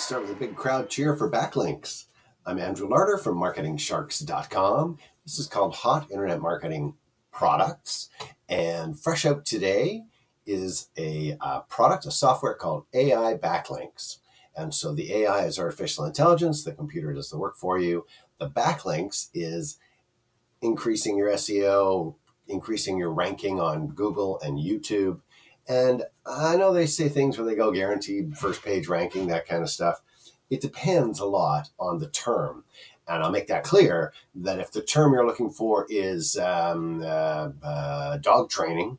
Let's start with a big crowd cheer for backlinks. I'm Andrew Larder from MarketingSharks.com. This is called Hot Internet Marketing Products. And fresh out today is a uh, product, a software called AI Backlinks. And so the AI is artificial intelligence, the computer does the work for you. The backlinks is increasing your SEO, increasing your ranking on Google and YouTube. And I know they say things where they go guaranteed first page ranking, that kind of stuff. It depends a lot on the term. And I'll make that clear that if the term you're looking for is um, uh, uh, dog training,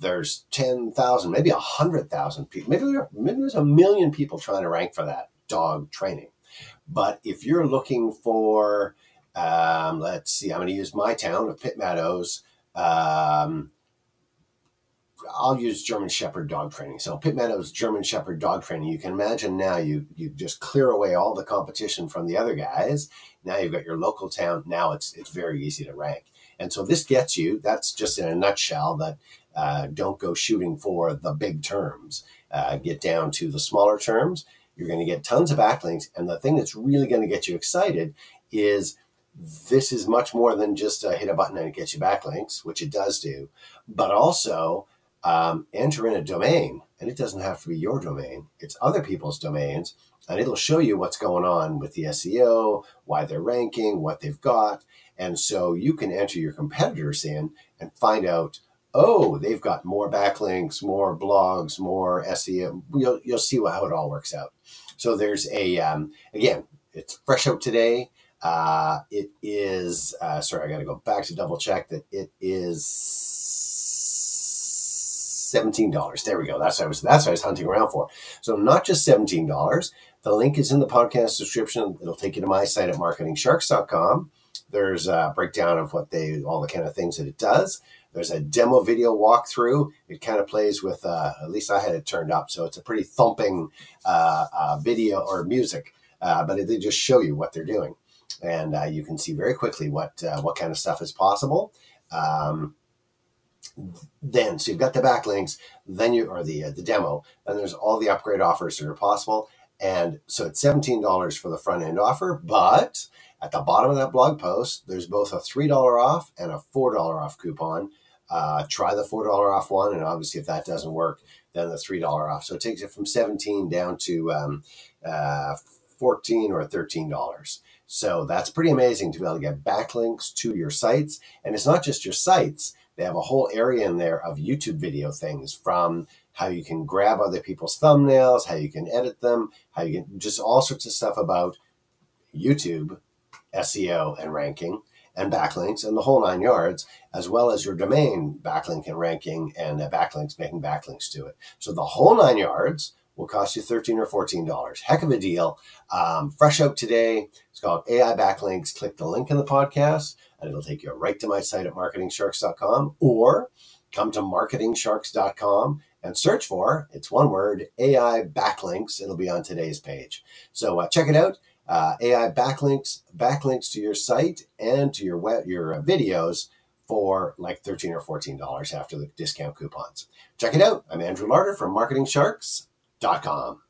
there's 10,000, maybe 100,000 people, maybe, maybe there's a million people trying to rank for that dog training. But if you're looking for, um, let's see, I'm going to use my town of Pitt Meadows. Um, I'll use German Shepherd dog training. So Pitt Meadows German Shepherd dog training. You can imagine now you you just clear away all the competition from the other guys. Now you've got your local town. Now it's it's very easy to rank. And so this gets you. That's just in a nutshell. That uh, don't go shooting for the big terms. Uh, get down to the smaller terms. You're going to get tons of backlinks. And the thing that's really going to get you excited is this is much more than just a hit a button and it gets you backlinks, which it does do, but also um, enter in a domain, and it doesn't have to be your domain, it's other people's domains, and it'll show you what's going on with the SEO, why they're ranking, what they've got. And so you can enter your competitors in and find out, oh, they've got more backlinks, more blogs, more SEO. You'll, you'll see how it all works out. So there's a, um, again, it's fresh out today. Uh, it is, uh, sorry, I got to go back to double check that it is seventeen dollars. There we go. That's what I was. That's what I was hunting around for. So not just seventeen dollars. The link is in the podcast description. It'll take you to my site at marketingsharks.com. There's a breakdown of what they, all the kind of things that it does. There's a demo video walkthrough. It kind of plays with, uh, at least I had it turned up, so it's a pretty thumping uh, uh, video or music, uh, but they just show you what they're doing, and uh, you can see very quickly what uh, what kind of stuff is possible. Um, then so you've got the backlinks then you or the uh, the demo and there's all the upgrade offers that are possible. And so it's $17 for the front end offer but at the bottom of that blog post there's both a $3 off and a $4 off coupon. Uh, try the $4 off one and obviously if that doesn't work then the $3 off. So it takes it from 17 down to um, uh, 14 or $13 so that's pretty amazing to be able to get backlinks to your sites. And it's not just your sites they have a whole area in there of YouTube video things from how you can grab other people's thumbnails, how you can edit them, how you can just all sorts of stuff about YouTube, SEO, and ranking, and backlinks, and the whole nine yards, as well as your domain backlink and ranking and backlinks, making backlinks to it. So the whole nine yards will cost you 13 or $14. Heck of a deal. Um, fresh out today. It's called AI Backlinks. Click the link in the podcast and it'll take you right to my site at marketingsharks.com or come to marketingsharks.com and search for, it's one word, AI Backlinks. It'll be on today's page. So uh, check it out. Uh, AI backlinks, backlinks to your site and to your web, your uh, videos for like 13 or $14 after the discount coupons. Check it out. I'm Andrew Larder from marketingsharks.com.